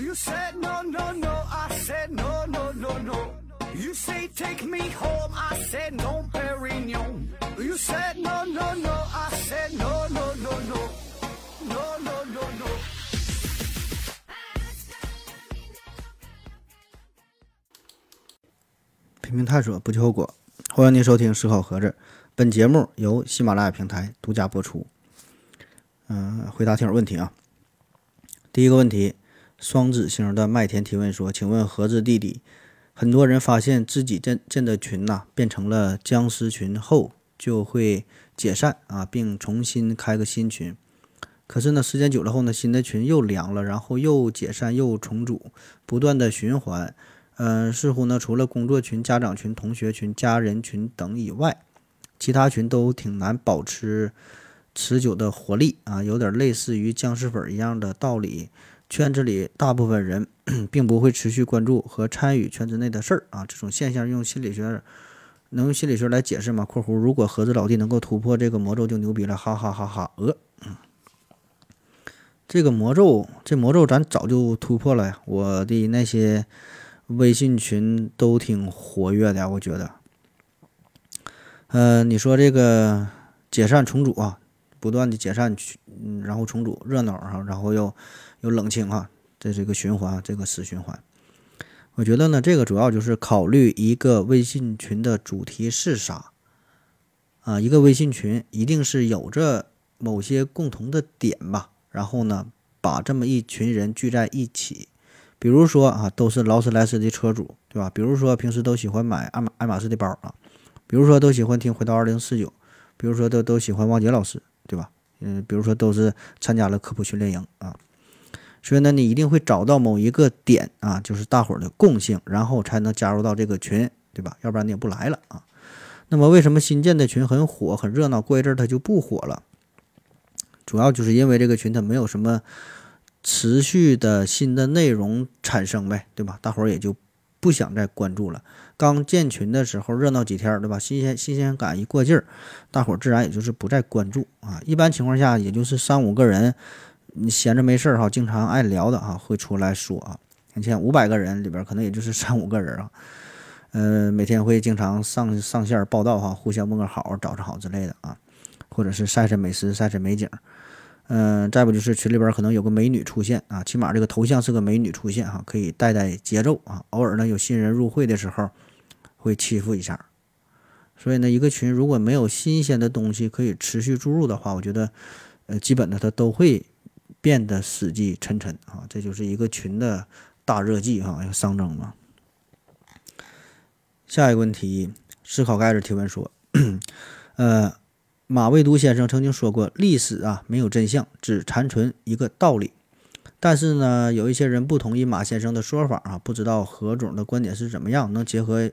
You said no, no, no. I said no, no, no, no. You say take me home. I said no, Perignon. You said no, no, no. I said no, no, no, no. No, no, no, no. 拼命探索，不计后果。欢迎您收听《思考盒子》，本节目由喜马拉雅平台独家播出。嗯、回答听友问题啊。第一个问题，双子星的麦田提问说：“请问盒子弟弟，很多人发现自己建建的群呐、变成了僵尸群后，就会解散啊，并重新开个新群。可是呢，时间久了后呢，新的群又凉了，然后又解散又重组，不断的循环。嗯，似乎呢，除了工作群、家长群、同学群、家人群等以外，其他群都挺难保持持久的活力啊，有点类似于僵尸粉一样的道理。圈子里大部分人 并不会持续关注和参与圈子内的事儿啊，这种现象用心理学能用心理学来解释吗？（括弧如果盒子老弟能够突破这个魔咒就牛逼了，哈哈哈哈！）呃，嗯，这个魔咒，这魔咒咱早就突破了呀，我的那些。微信群都挺活跃的，我觉得。呃，你说这个解散重组啊，不断的解散去，嗯，然后重组，热闹啊，然后又有冷清啊，这是一个循环，这个死循环。我觉得呢，这个主要就是考虑一个微信群的主题是啥啊，一个微信群一定是有着某些共同的点吧，然后呢，把这么一群人聚在一起。比如说啊，都是劳斯莱斯的车主，对吧？比如说平时都喜欢买爱马爱马仕的包啊，比如说都喜欢听《回到二零四九》，比如说都都喜欢汪杰老师，对吧？嗯，比如说都是参加了科普训练营啊，所以呢，你一定会找到某一个点啊，就是大伙儿的共性，然后才能加入到这个群，对吧？要不然你也不来了啊。那么为什么新建的群很火很热闹，过一阵儿它就不火了？主要就是因为这个群它没有什么。持续的新的内容产生呗，对吧？大伙儿也就不想再关注了。刚建群的时候热闹几天，对吧？新鲜新鲜感一过劲儿，大伙儿自然也就是不再关注啊。一般情况下，也就是三五个人，你闲着没事儿哈，经常爱聊的哈，会出来说啊。你像五百个人里边，可能也就是三五个人啊。呃，每天会经常上上线报道哈，互相问个好，早上好之类的啊，或者是晒晒美食，晒晒美景。嗯，再不就是群里边可能有个美女出现啊，起码这个头像是个美女出现哈，可以带带节奏啊。偶尔呢有新人入会的时候，会欺负一下。所以呢，一个群如果没有新鲜的东西可以持续注入的话，我觉得，呃，基本的它都会变得死气沉沉啊。这就是一个群的大热季哈，要上征嘛。下一个问题，思考盖子提问说，呃。马未都先生曾经说过：“历史啊，没有真相，只残存一个道理。”但是呢，有一些人不同意马先生的说法啊，不知道何总的观点是怎么样？能结合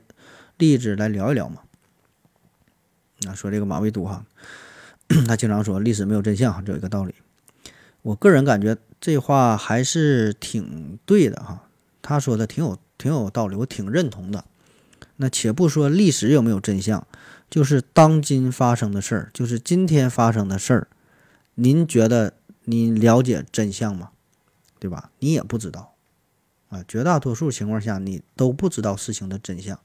例子来聊一聊吗？那说这个马未都哈，他经常说历史没有真相，只有一个道理。我个人感觉这话还是挺对的哈，他说的挺有挺有道理，我挺认同的。那且不说历史有没有真相。就是当今发生的事儿，就是今天发生的事儿，您觉得您了解真相吗？对吧？你也不知道，啊，绝大多数情况下你都不知道事情的真相。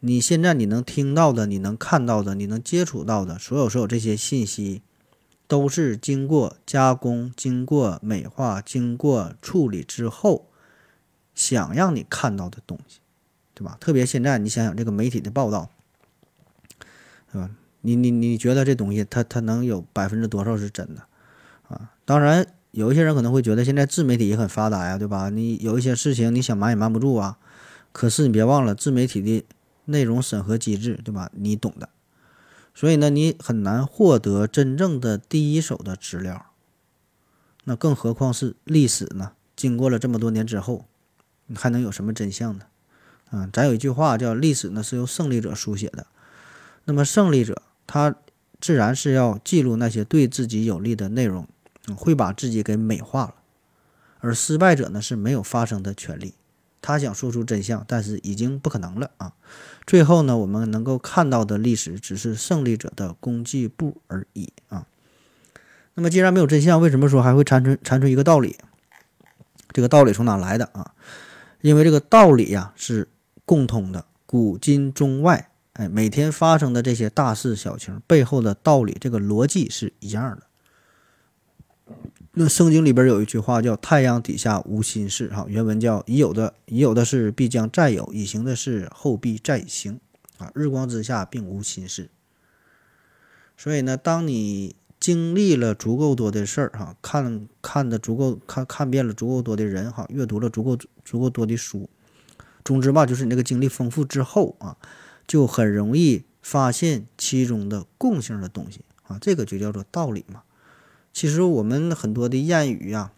你现在你能听到的，你能看到的，你能接触到的所有所有这些信息，都是经过加工、经过美化、经过处理之后，想让你看到的东西，对吧？特别现在你想想这个媒体的报道。对吧？你你你觉得这东西它它能有百分之多少是真的啊？当然，有一些人可能会觉得现在自媒体也很发达呀，对吧？你有一些事情你想瞒也瞒不住啊。可是你别忘了自媒体的内容审核机制，对吧？你懂的。所以呢，你很难获得真正的第一手的资料。那更何况是历史呢？经过了这么多年之后，你还能有什么真相呢？啊，咱有一句话叫“历史呢是由胜利者书写的”。那么胜利者，他自然是要记录那些对自己有利的内容，会把自己给美化了；而失败者呢是没有发声的权利，他想说出真相，但是已经不可能了啊！最后呢，我们能够看到的历史只是胜利者的功绩簿而已啊！那么既然没有真相，为什么说还会残存残存一个道理？这个道理从哪来的啊？因为这个道理呀是共通的，古今中外，哎，每天发生的这些大事小情背后的道理，这个逻辑是一样的。那圣经里边有一句话叫“太阳底下无心事”，哈，原文叫“已有的已有的事必将再有，已行的事后必再行”，啊，日光之下并无心事。所以呢，当你经历了足够多的事儿，哈，看看的足够看看遍了足够多的人，哈，阅读了足够足够多的书，总之吧，就是你这个经历丰富之后啊，就很容易发现其中的共性的东西啊，这个就叫做道理嘛。其实我们很多的谚语呀，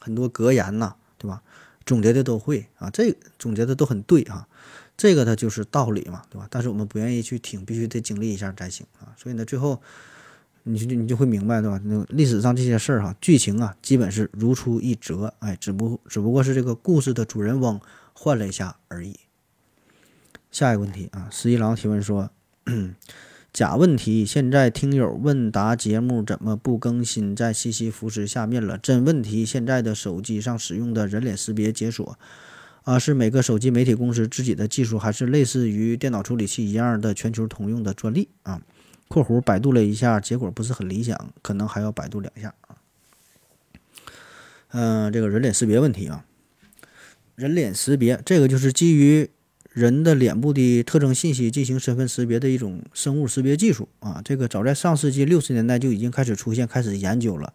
很多格言呐，对吧？总结的都会啊，这总结的都很对啊，这个它就是道理嘛，对吧？但是我们不愿意去听，必须得经历一下才行啊。所以呢，最后。你就你就会明白，对吧？那历史上这些事儿哈，剧情啊，基本是如出一辙，哎，只不只不过是这个故事的主人翁换了一下而已。下一个问题啊，十一郎提问说：假问题，现在听友问答节目怎么不更新在西西弗斯下面了？真问题，现在的手机上使用的人脸识别解锁啊，是每个手机媒体公司自己的技术，还是类似于电脑处理器一样的全球通用的专利啊？括弧百度了一下，结果不是很理想，可能还要百度两下啊。嗯，这个人脸识别问题啊，人脸识别这个就是基于人的脸部的特征信息进行身份识别的一种生物识别技术啊。这个早在上世纪六十年代就已经开始出现，开始研究了。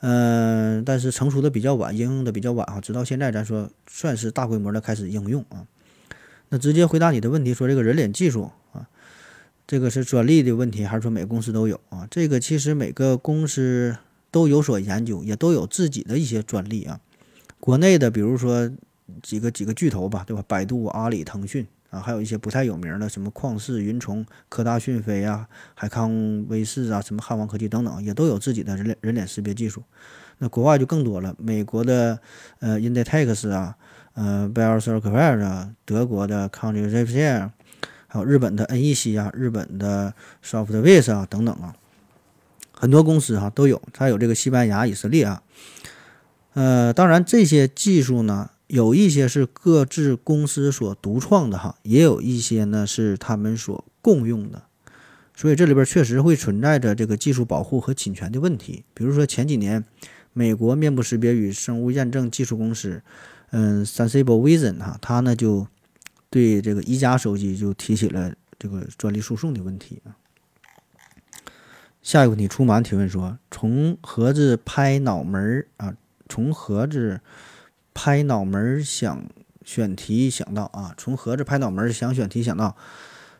嗯，但是成熟的比较晚，应用的比较晚哈，直到现在咱说算是大规模的开始应用啊。那直接回答你的问题，说这个人脸技术啊。这个是专利的问题，还是说每个公司都有啊？这个其实每个公司都有所研究，也都有自己的一些专利啊。国内的，比如说几个几个巨头吧，对吧？百度、阿里、腾讯啊，还有一些不太有名的，什么旷视、云从、科大讯飞啊、海康威视啊，什么汉王科技等等，也都有自己的人脸人脸识别技术。那国外就更多了，美国的呃 i n d e t e x 啊，呃 Bell Circle 啊，德国的 c o n t r p a 还有日本的 NEC 啊，日本的 Softwares 啊等等啊，很多公司哈都有，还有这个西班牙、以色列啊，呃，当然这些技术呢，有一些是各自公司所独创的哈，也有一些呢是他们所共用的，所以这里边确实会存在着这个技术保护和侵权的问题。比如说前几年，美国面部识别与生物验证技术公司，嗯，Sensible Vision 哈，它呢就。对这个一加手机就提起了这个专利诉讼的问题啊。下一个问题，出马提问说：从盒子拍脑门儿啊，从盒子拍脑门想选题想到啊，从盒子拍脑门想选题想到，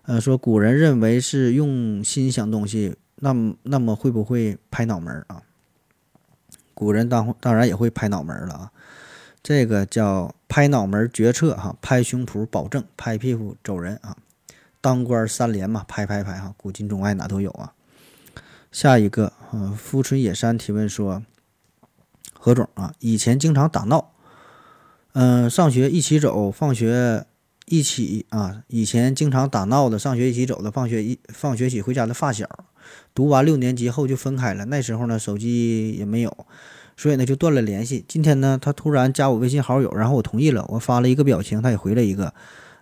呃，说古人认为是用心想东西，那么那么会不会拍脑门啊？古人当当然也会拍脑门了啊。这个叫拍脑门决策哈，拍胸脯保证，拍屁股走人啊。当官三连嘛，拍拍拍哈，古今中外哪都有啊。下一个，呃，富春野山提问说，何总啊，以前经常打闹，嗯，上学一起走，放学一起啊。以前经常打闹的，上学一起走的，放学一放学一起回家的发小，读完六年级后就分开了。那时候呢，手机也没有。所以呢，就断了联系。今天呢，他突然加我微信好友，然后我同意了。我发了一个表情，他也回了一个。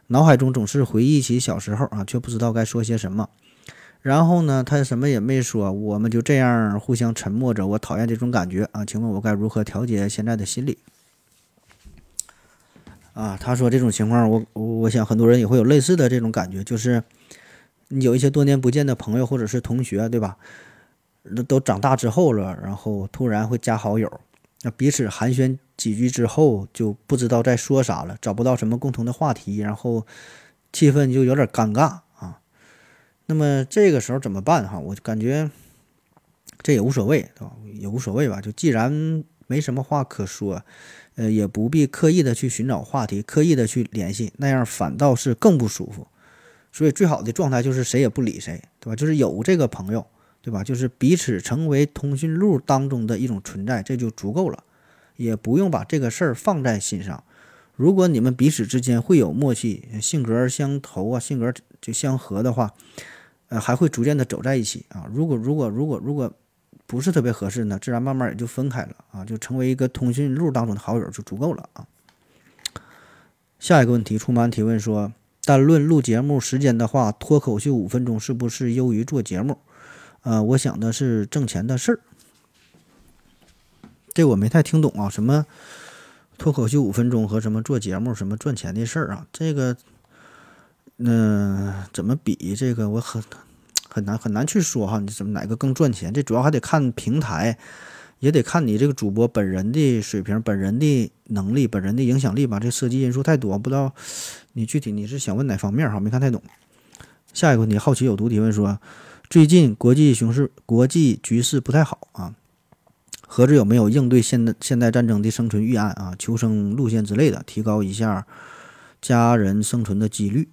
脑海中总是回忆起小时候啊，却不知道该说些什么。然后呢，他什么也没说，我们就这样互相沉默着。我讨厌这种感觉啊，请问我该如何调节现在的心理？啊，他说这种情况，我我想很多人也会有类似的这种感觉，就是你有一些多年不见的朋友或者是同学，对吧？那都长大之后了，然后突然会加好友，那彼此寒暄几句之后，就不知道在说啥了，找不到什么共同的话题，然后气氛就有点尴尬啊。那么这个时候怎么办哈？我感觉这也无所谓，对吧？也无所谓吧。就既然没什么话可说，呃，也不必刻意的去寻找话题，刻意的去联系，那样反倒是更不舒服。所以最好的状态就是谁也不理谁，对吧？就是有这个朋友。对吧？就是彼此成为通讯录当中的一种存在，这就足够了，也不用把这个事儿放在心上。如果你们彼此之间会有默契，性格相投啊，性格就相合的话，呃，还会逐渐的走在一起啊。如果如果如果如果不是特别合适呢，自然慢慢也就分开了啊，就成为一个通讯录当中的好友就足够了啊。下一个问题，出满提问说，单论录节目时间的话，脱口秀五分钟是不是优于做节目？呃，我想的是挣钱的事儿。这我没太听懂啊，什么脱口秀五分钟和什么做节目什么赚钱的事儿啊？这个，嗯，怎么比？这个我很很难很难去说哈。你怎么哪个更赚钱？这主要还得看平台。也得看你这个主播本人的水平、本人的能力、本人的影响力吧。这涉及因素太多，不知道你具体你是想问哪方面哈？没看太懂。下一个问题，好奇有毒提问说，最近国际形势、国际局势不太好啊，合着有没有应对现代现代战争的生存预案啊、求生路线之类的，提高一下家人生存的几率？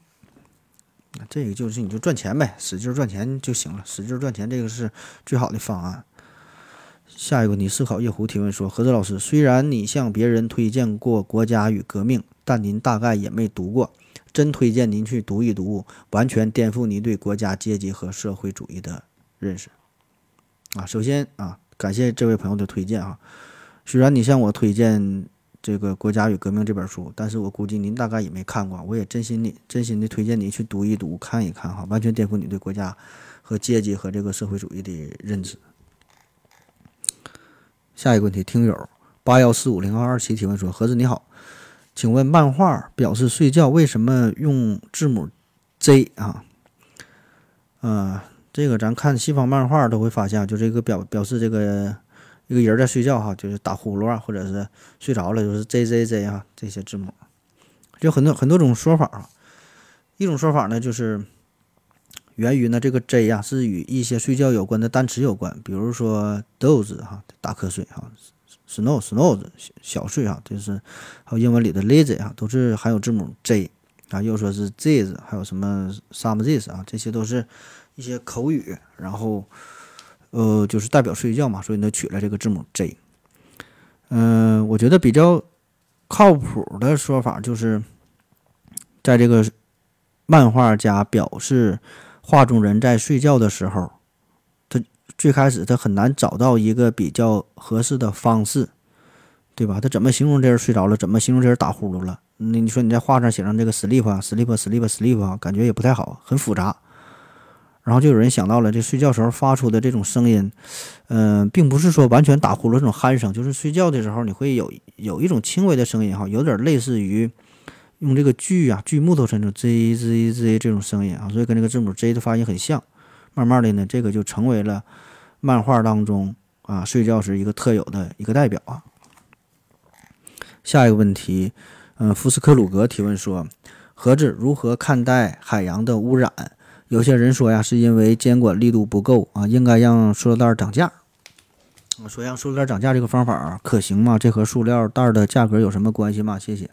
这个就是你就赚钱呗，使劲赚钱就行了，使劲赚钱这个是最好的方案。下一个你，思考夜壶提问说：何泽老师，虽然你向别人推荐过《国家与革命》，但您大概也没读过，真推荐您去读一读，完全颠覆您对国家阶级和社会主义的认识。啊，首先啊，感谢这位朋友的推荐啊。虽然你向我推荐这个《国家与革命》这本书，但是我估计您大概也没看过，我也真心的、真心的推荐你去读一读、看一看哈，完全颠覆你对国家和阶级和这个社会主义的认知。下一个问题，听友八幺四五零二二七提问说：“盒子你好，请问漫画表示睡觉为什么用字母 Z 啊？呃，这个咱看西方漫画都会发现，就这个表表示这个一个人在睡觉哈，就是打呼噜啊，或者是睡着了，就是 Z Z Z 啊这些字母，就很多很多种说法啊。一种说法呢，就是源于呢这个 Z 呀是与一些睡觉有关的单词有关，比如说 doze 哈。打瞌睡哈，snow snow 小睡哈，就是还有英文里的 lazy 啊，都是含有字母 J 啊，又说是 Z's，还有什么 some Z's 啊，这些都是一些口语，然后呃就是代表睡觉嘛，所以呢取了这个字母 J。嗯，我觉得比较靠谱的说法就是，在这个漫画家表示画中人在睡觉的时候。他最开始他很难找到一个比较合适的方式，对吧？他怎么形容这人睡着了？怎么形容这人打呼噜了？那你说你在画上写上这个 sleep 啊，sleep sleep sleep 啊，感觉也不太好，很复杂。然后就有人想到了，这睡觉时候发出的这种声音，嗯，并不是说完全打呼噜这种鼾声，就是睡觉的时候你会有有一种轻微的声音哈，有点类似于用这个锯啊锯木头这种 z z z 这种声音啊，所以跟这个字母 Z 的发音很像。慢慢的呢，这个就成为了。漫画当中啊，睡觉时一个特有的一个代表啊。下一个问题，嗯，福斯克鲁格提问说：盒子如何看待海洋的污染？有些人说呀，是因为监管力度不够啊，应该让塑料袋涨价。我说让塑料袋涨价这个方法可行吗？这和塑料袋的价格有什么关系吗？谢谢。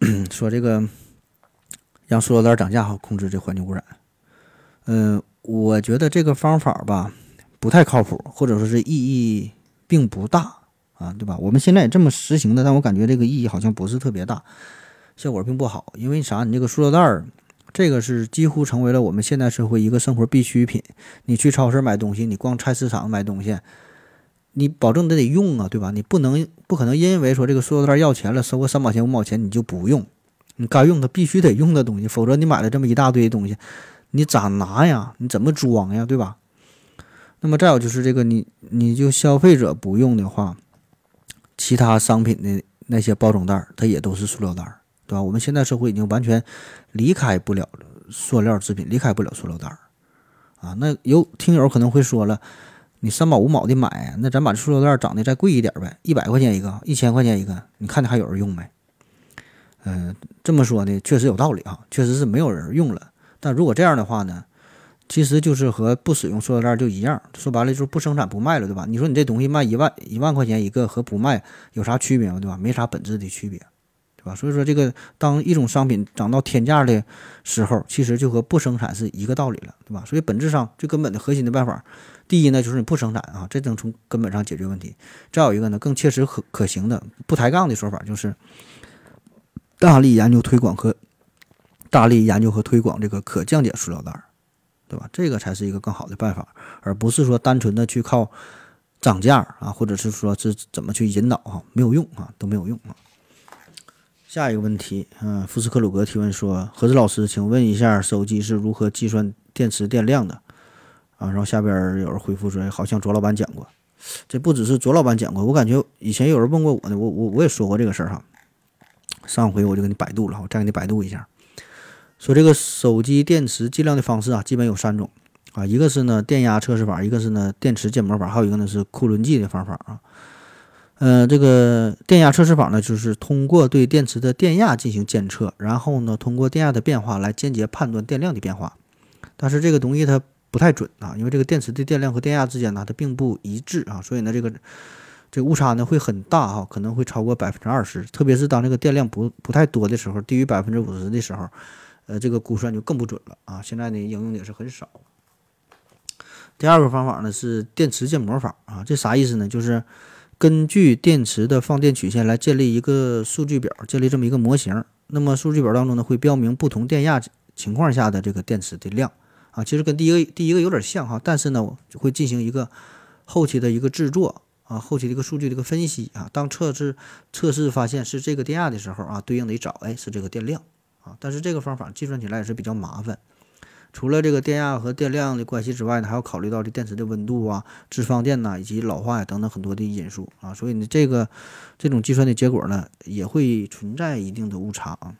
说这个让塑料袋涨价好控制这环境污染。嗯。我觉得这个方法吧不太靠谱，或者说是意义并不大啊，对吧？我们现在也这么实行的，但我感觉这个意义好像不是特别大，效果并不好。因为啥？你这个塑料袋，这个是几乎成为了我们现代社会一个生活必需品。你去超市买东西，你逛菜市场买东西，你保证得得用啊，对吧？你不能不可能因为说这个塑料袋要钱了，收个三毛钱五毛钱你就不用，你该用它必须得用的东西，否则你买了这么一大堆东西。你咋拿呀？你怎么装呀？对吧？那么再有就是这个，你你就消费者不用的话，其他商品的那些包装袋它也都是塑料袋对吧？我们现在社会已经完全离开不了塑料制品，离开不了塑料袋儿啊。那有听友可能会说了，你三毛五毛的买，那咱把塑料袋涨的再贵一点呗，一百块钱一个，一千块钱一个，你看着还有人用没？嗯，这么说呢，确实有道理啊，确实是没有人用了。但如果这样的话呢，其实就是和不使用塑料袋就一样，说白了就是不生产不卖了，对吧？你说你这东西卖一万一万块钱一个和不卖有啥区别吗？对吧？没啥本质的区别，对吧？所以说这个当一种商品涨到天价的时候，其实就和不生产是一个道理了，对吧？所以本质上最根本的核心的办法，第一呢就是你不生产啊，这能从根本上解决问题。再有一个呢更切实可可行的不抬杠的说法就是大力研究推广和。大力研究和推广这个可降解塑料袋，对吧？这个才是一个更好的办法，而不是说单纯的去靠涨价啊，或者是说是怎么去引导啊，没有用啊，都没有用啊。下一个问题，嗯，福斯克鲁格提问说：何子老师，请问一下，手机是如何计算电池电量的？啊，然后下边有人回复说，好像卓老板讲过。这不只是卓老板讲过，我感觉以前有人问过我呢，我我我也说过这个事儿哈。上回我就给你百度了，我再给你百度一下，说这个手机电池计量的方式啊，基本有三种啊，一个是呢电压测试法，一个是呢电池建模法，还有一个呢是库仑计的方法啊。呃，这个电压测试法呢，就是通过对电池的电压进行监测，然后呢通过电压的变化来间接判断电量的变化，但是这个东西它。不太准啊，因为这个电池的电量和电压之间呢，它并不一致啊，所以呢，这个这误差呢会很大哈，可能会超过百分之二十。特别是当这个电量不不太多的时候，低于百分之五十的时候，呃，这个估算就更不准了啊。现在呢，应用的也是很少。第二个方法呢是电池建模法啊，这啥意思呢？就是根据电池的放电曲线来建立一个数据表，建立这么一个模型。那么数据表当中呢会标明不同电压情况下的这个电池的量。啊，其实跟第一个第一个有点像哈，但是呢，我会进行一个后期的一个制作啊，后期的一个数据的一个分析啊。当测试测试发现是这个电压的时候啊，对应的找哎是这个电量啊。但是这个方法计算起来也是比较麻烦，除了这个电压和电量的关系之外呢，还要考虑到这电池的温度啊、自放电呐以及老化呀等等很多的因素啊。所以呢，这个这种计算的结果呢，也会存在一定的误差啊。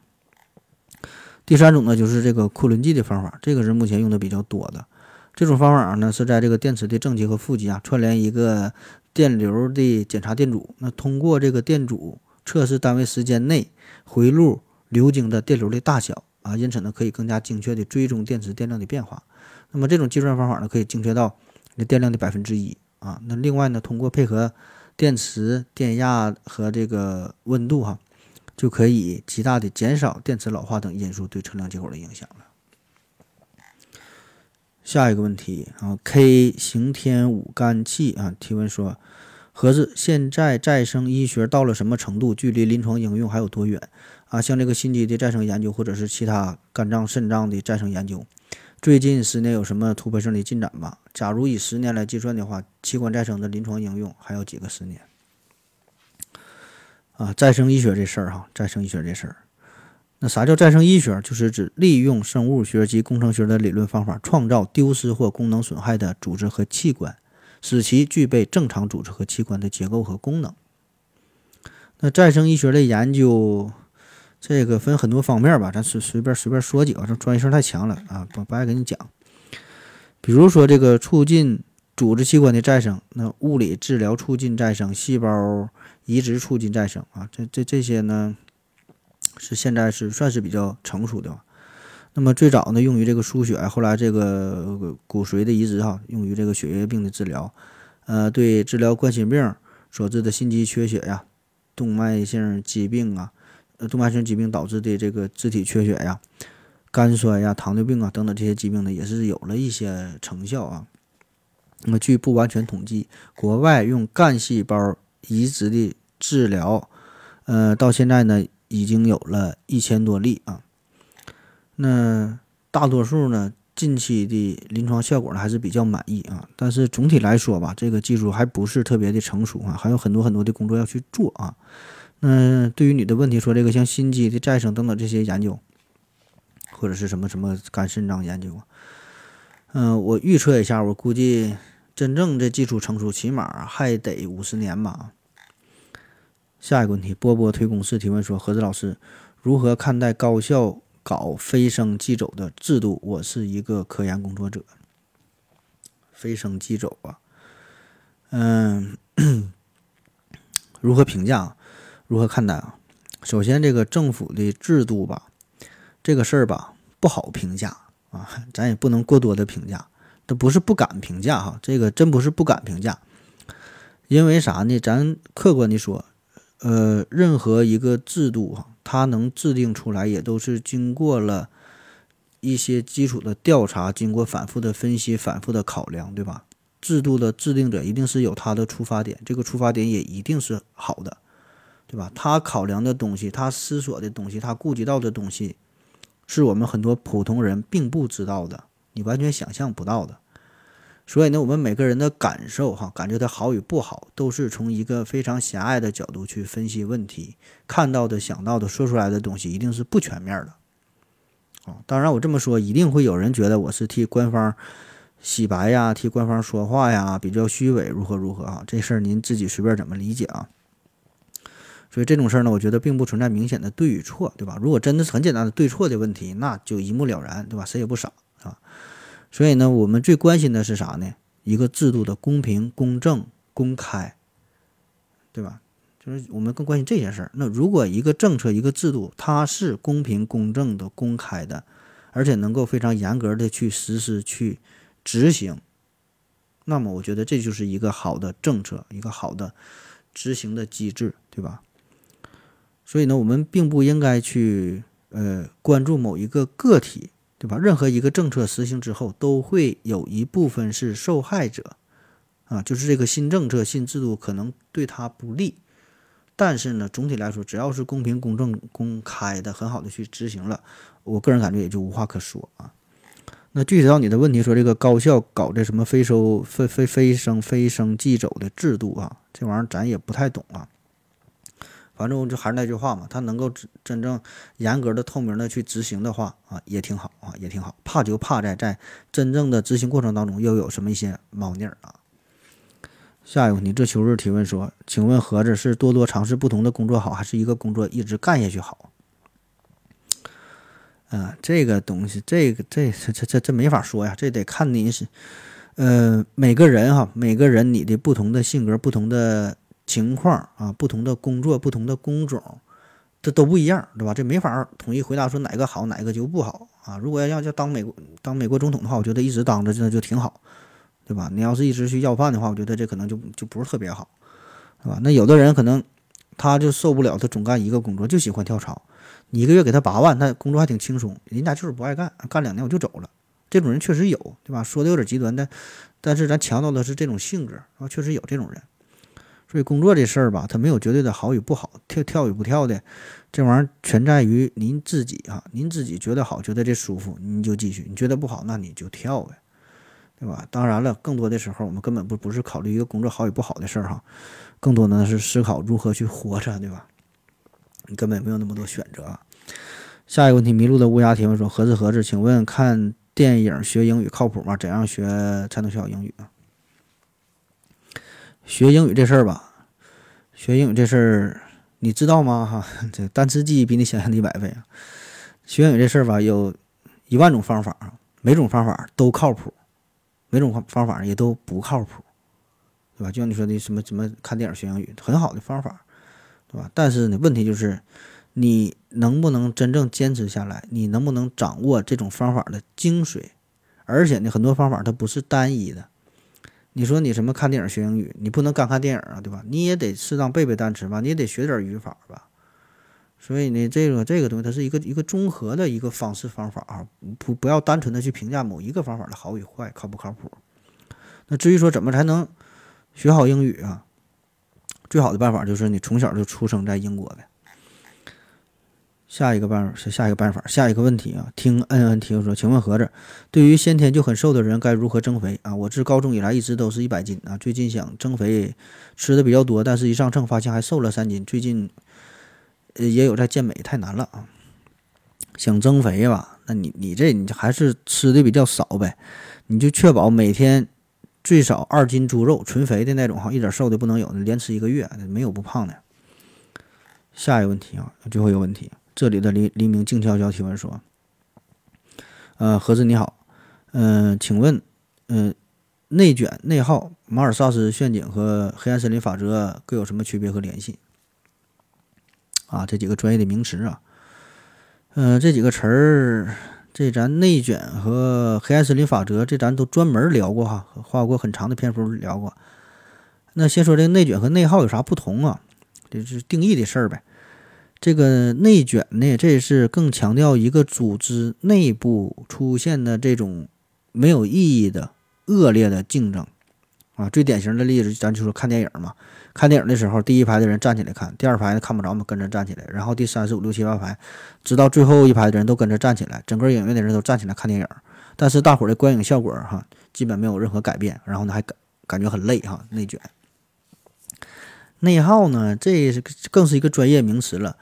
第三种呢，就是这个库仑计的方法，这个是目前用的比较多的。这种方法呢，是在这个电池的正极和负极啊串联一个电流的检查电阻，那通过这个电阻测试单位时间内回路流经的电流的大小啊，因此呢，可以更加精确的追踪电池电量的变化。那么这种计算方法呢，可以精确到这电量的百分之一啊。那另外呢，通过配合电池电压和这个温度哈。就可以极大的减少电池老化等因素对测量结果的影响了。下一个问题啊，K 刑天五干气啊提问说，何子现在再生医学到了什么程度？距离临床应用还有多远？啊，像这个心肌的再生研究或者是其他肝脏、肾脏的再生研究，最近十年有什么突破性的进展吗？假如以十年来计算的话，器官再生的临床应用还有几个十年？啊，再生医学这事儿哈，再生医学这事儿，那啥叫再生医学？就是指利用生物学及工程学的理论方法，创造丢失或功能损害的组织和器官，使其具备正常组织和器官的结构和功能。那再生医学的研究，这个分很多方面吧，咱随随便随便说几个，这专业性太强了啊，不不爱跟你讲。比如说这个促进组织器官的再生，那物理治疗促进再生，细胞。移植促进再生啊，这这这些呢，是现在是算是比较成熟的。那么最早呢，用于这个输血，后来这个骨髓的移植哈，用于这个血液病的治疗。呃，对治疗冠心病所致的心肌缺血呀，动脉性疾病啊，呃，动脉性疾病导致的这个肢体缺血呀，肝衰呀、糖尿病啊等等这些疾病呢，也是有了一些成效啊。那么据不完全统计，国外用干细胞移植的治疗，呃，到现在呢，已经有了一千多例啊。那大多数呢，近期的临床效果呢还是比较满意啊。但是总体来说吧，这个技术还不是特别的成熟啊，还有很多很多的工作要去做啊。那对于你的问题说，这个像心肌的再生等等这些研究，或者是什么什么肝肾脏研究，嗯，我预测一下，我估计真正这技术成熟，起码还得五十年吧。下一个问题，波波推公式提问说：何子老师，如何看待高效搞非升即走的制度？我是一个科研工作者，非升即走啊，嗯，如何评价？如何看待啊？首先，这个政府的制度吧，这个事儿吧不好评价啊，咱也不能过多的评价，这不是不敢评价哈，这个真不是不敢评价，因为啥呢？咱客观的说。呃，任何一个制度哈，它能制定出来，也都是经过了一些基础的调查，经过反复的分析、反复的考量，对吧？制度的制定者一定是有他的出发点，这个出发点也一定是好的，对吧？他考量的东西，他思索的东西，他顾及到的东西，是我们很多普通人并不知道的你完全想象不到的。所以呢，我们每个人的感受哈，感觉它好与不好，都是从一个非常狭隘的角度去分析问题，看到的、想到的、说出来的东西，一定是不全面的。哦，当然我这么说，一定会有人觉得我是替官方洗白呀，替官方说话呀，比较虚伪，如何如何啊？这事儿您自己随便怎么理解啊。所以这种事儿呢，我觉得并不存在明显的对与错，对吧？如果真的是很简单的对错的问题，那就一目了然，对吧？谁也不傻啊。所以呢，我们最关心的是啥呢？一个制度的公平、公正、公开，对吧？就是我们更关心这些事儿。那如果一个政策、一个制度，它是公平、公正的、公开的，而且能够非常严格的去实施、去执行，那么我觉得这就是一个好的政策，一个好的执行的机制，对吧？所以呢，我们并不应该去呃关注某一个个体。对吧？任何一个政策实行之后，都会有一部分是受害者，啊，就是这个新政策、新制度可能对他不利，但是呢，总体来说，只要是公平、公正、公开的，很好的去执行了，我个人感觉也就无话可说啊。那具体到你的问题，说这个高校搞这什么非收非非非生非生即走的制度啊，这玩意儿咱也不太懂啊。反正就还是那句话嘛，他能够真正严格的、透明的去执行的话啊，也挺好啊，也挺好。怕就怕在在真正的执行过程当中又有什么一些猫腻儿啊。下一个问题，这秋日提问说，请问盒子是多多尝试不同的工作好，还是一个工作一直干下去好？啊，这个东西，这个这这这这这没法说呀，这得看你是，呃，每个人哈，每个人你的不同的性格，不同的。情况啊，不同的工作，不同的工种，这都不一样，对吧？这没法统一回答说哪个好，哪个就不好啊。如果要要要当美国当美国总统的话，我觉得一直当着那就挺好，对吧？你要是一直去要饭的话，我觉得这可能就就不是特别好，是吧？那有的人可能他就受不了，他总干一个工作，就喜欢跳槽。你一个月给他八万，他工作还挺轻松，人家就是不爱干，干两年我就走了。这种人确实有，对吧？说的有点极端，但但是咱强调的是这种性格啊，确实有这种人。所以工作这事儿吧，它没有绝对的好与不好，跳跳与不跳的，这玩意儿全在于您自己啊。您自己觉得好，觉得这舒服，您就继续；你觉得不好，那你就跳呗，对吧？当然了，更多的时候我们根本不不是考虑一个工作好与不好的事儿哈，更多呢是思考如何去活着，对吧？你根本没有那么多选择。下一个问题，迷路的乌鸦提问说：何子何子，请问看电影学英语靠谱吗？怎样学才能学好英语啊？学英语这事儿吧，学英语这事儿你知道吗？哈，这单词记忆比你想象的一百倍啊！学英语这事儿吧，有一万种方法，每种方法都靠谱，每种方法也都不靠谱，对吧？就像你说的什么什么看电影学英语，很好的方法，对吧？但是呢，问题就是你能不能真正坚持下来？你能不能掌握这种方法的精髓？而且呢，很多方法它不是单一的。你说你什么看电影学英语？你不能干看电影啊，对吧？你也得适当背背单词吧，你也得学点语法吧。所以呢，这个这个东西它是一个一个综合的一个方式方法啊，不不要单纯的去评价某一个方法的好与坏，靠不靠谱。那至于说怎么才能学好英语啊，最好的办法就是你从小就出生在英国呗。下一个办法是下一个办法，下一个问题啊，听恩恩提说，请问盒子，对于先天就很瘦的人该如何增肥啊？我自高中以来一直都是一百斤啊，最近想增肥，吃的比较多，但是一上秤发现还瘦了三斤，最近也有在健美，太难了啊。想增肥吧，那你你这你还是吃的比较少呗，你就确保每天最少二斤猪肉，纯肥的那种哈，一点瘦的不能有，连吃一个月没有不胖的。下一个问题啊，最后一个问题。这里的黎黎明静悄悄提问说：“呃，盒子你好，嗯，请问，嗯，内卷、内耗、马尔萨斯陷阱和黑暗森林法则各有什么区别和联系？啊，这几个专业的名词啊，嗯，这几个词儿，这咱内卷和黑暗森林法则，这咱都专门聊过哈，花过很长的篇幅聊过。那先说这个内卷和内耗有啥不同啊？这是定义的事儿呗。”这个内卷呢，这是更强调一个组织内部出现的这种没有意义的恶劣的竞争啊。最典型的例子，咱就说看电影嘛。看电影的时候，第一排的人站起来看，第二排的看不着嘛，跟着站起来。然后第三、四、五、六、七、八排，直到最后一排的人都跟着站起来，整个影院的人都站起来看电影。但是大伙儿的观影效果哈，基本没有任何改变。然后呢，还感感觉很累哈，内卷。内耗呢，这是更是一个专业名词了。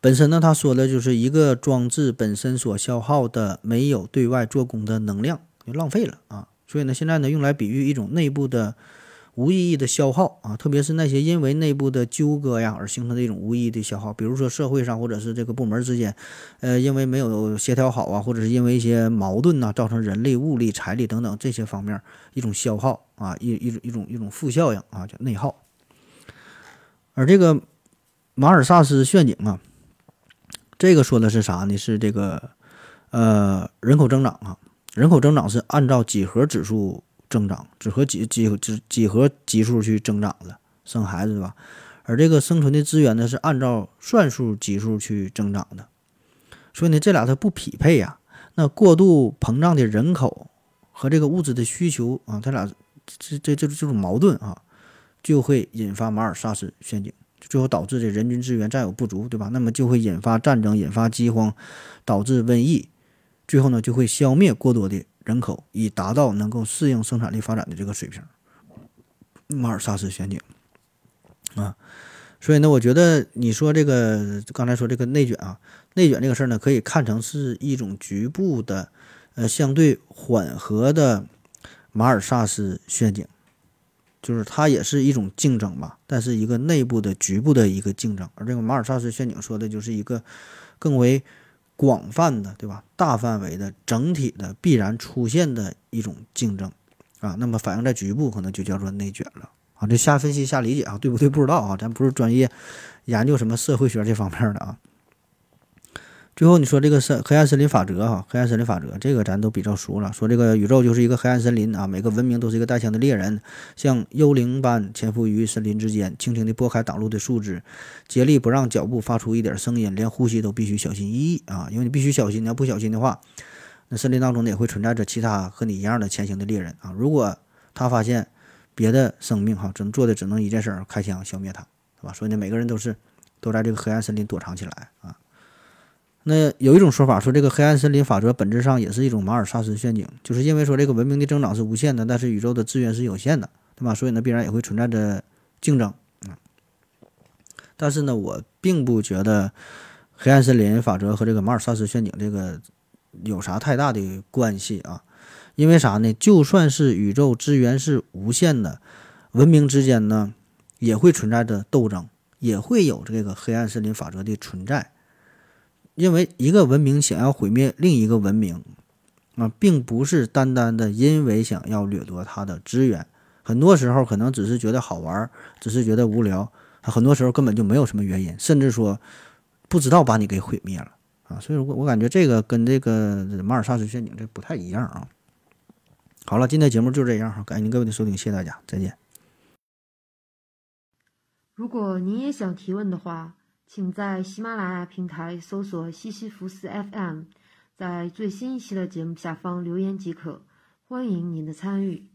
本身呢，他说的就是一个装置本身所消耗的没有对外做功的能量就浪费了啊。所以呢，现在呢，用来比喻一种内部的无意义的消耗啊，特别是那些因为内部的纠葛呀而形成的一种无意义的消耗，比如说社会上或者是这个部门之间，呃，因为没有协调好啊，或者是因为一些矛盾呐，造成人力、物力、财力等等这些方面一种消耗啊，一一种一种一种负效应啊，叫内耗。而这个马尔萨斯陷阱啊，这个说的是啥呢？是这个呃人口增长啊。人口增长是按照几何指数增长，几何几几几几何级数去增长的，生孩子对吧？而这个生存的资源呢，是按照算术级数去增长的。所以呢，这俩它不匹配呀。那过度膨胀的人口和这个物质的需求啊，它俩这这这这种矛盾啊，就会引发马尔萨斯陷阱，最后导致这人均资源占有不足，对吧？那么就会引发战争，引发饥荒，导致瘟疫。最后呢，就会消灭过多的人口，以达到能够适应生产力发展的这个水平。马尔萨斯陷阱啊，所以呢，我觉得你说这个刚才说这个内卷啊，内卷这个事儿呢，可以看成是一种局部的，呃，相对缓和的马尔萨斯陷阱，就是它也是一种竞争吧，但是一个内部的局部的一个竞争。而这个马尔萨斯陷阱说的就是一个更为。广泛的，对吧？大范围的、整体的、必然出现的一种竞争啊，那么反映在局部，可能就叫做内卷了啊。这瞎分析、瞎理解啊，对不对？不知道啊，咱不是专业研究什么社会学这方面的啊。最后你说这个森黑暗森林法则哈，黑暗森林法则这个咱都比较熟了。说这个宇宙就是一个黑暗森林啊，每个文明都是一个带枪的猎人，像幽灵般潜伏于森林之间，轻轻地拨开挡路的树枝，竭力不让脚步发出一点声音，连呼吸都必须小心翼翼啊，因为你必须小心，你要不小心的话，那森林当中呢也会存在着其他和你一样的前行的猎人啊。如果他发现别的生命哈，只能做的只能一件事儿，开枪消灭他，是吧？所以呢，每个人都是都在这个黑暗森林躲藏起来啊。那有一种说法说，这个黑暗森林法则本质上也是一种马尔萨斯陷阱，就是因为说这个文明的增长是无限的，但是宇宙的资源是有限的，对吧？所以呢，必然也会存在着竞争。但是呢，我并不觉得黑暗森林法则和这个马尔萨斯陷阱这个有啥太大的关系啊？因为啥呢？就算是宇宙资源是无限的，文明之间呢也会存在着斗争，也会有这个黑暗森林法则的存在。因为一个文明想要毁灭另一个文明，啊，并不是单单的因为想要掠夺它的资源，很多时候可能只是觉得好玩，只是觉得无聊，很多时候根本就没有什么原因，甚至说不知道把你给毁灭了啊。所以，我我感觉这个跟这个马尔萨斯陷阱这不太一样啊。好了，今天节目就这样哈，感谢您各位的收听，谢谢大家，再见。如果您也想提问的话。请在喜马拉雅平台搜索“西西弗斯 FM”，在最新一期的节目下方留言即可。欢迎您的参与。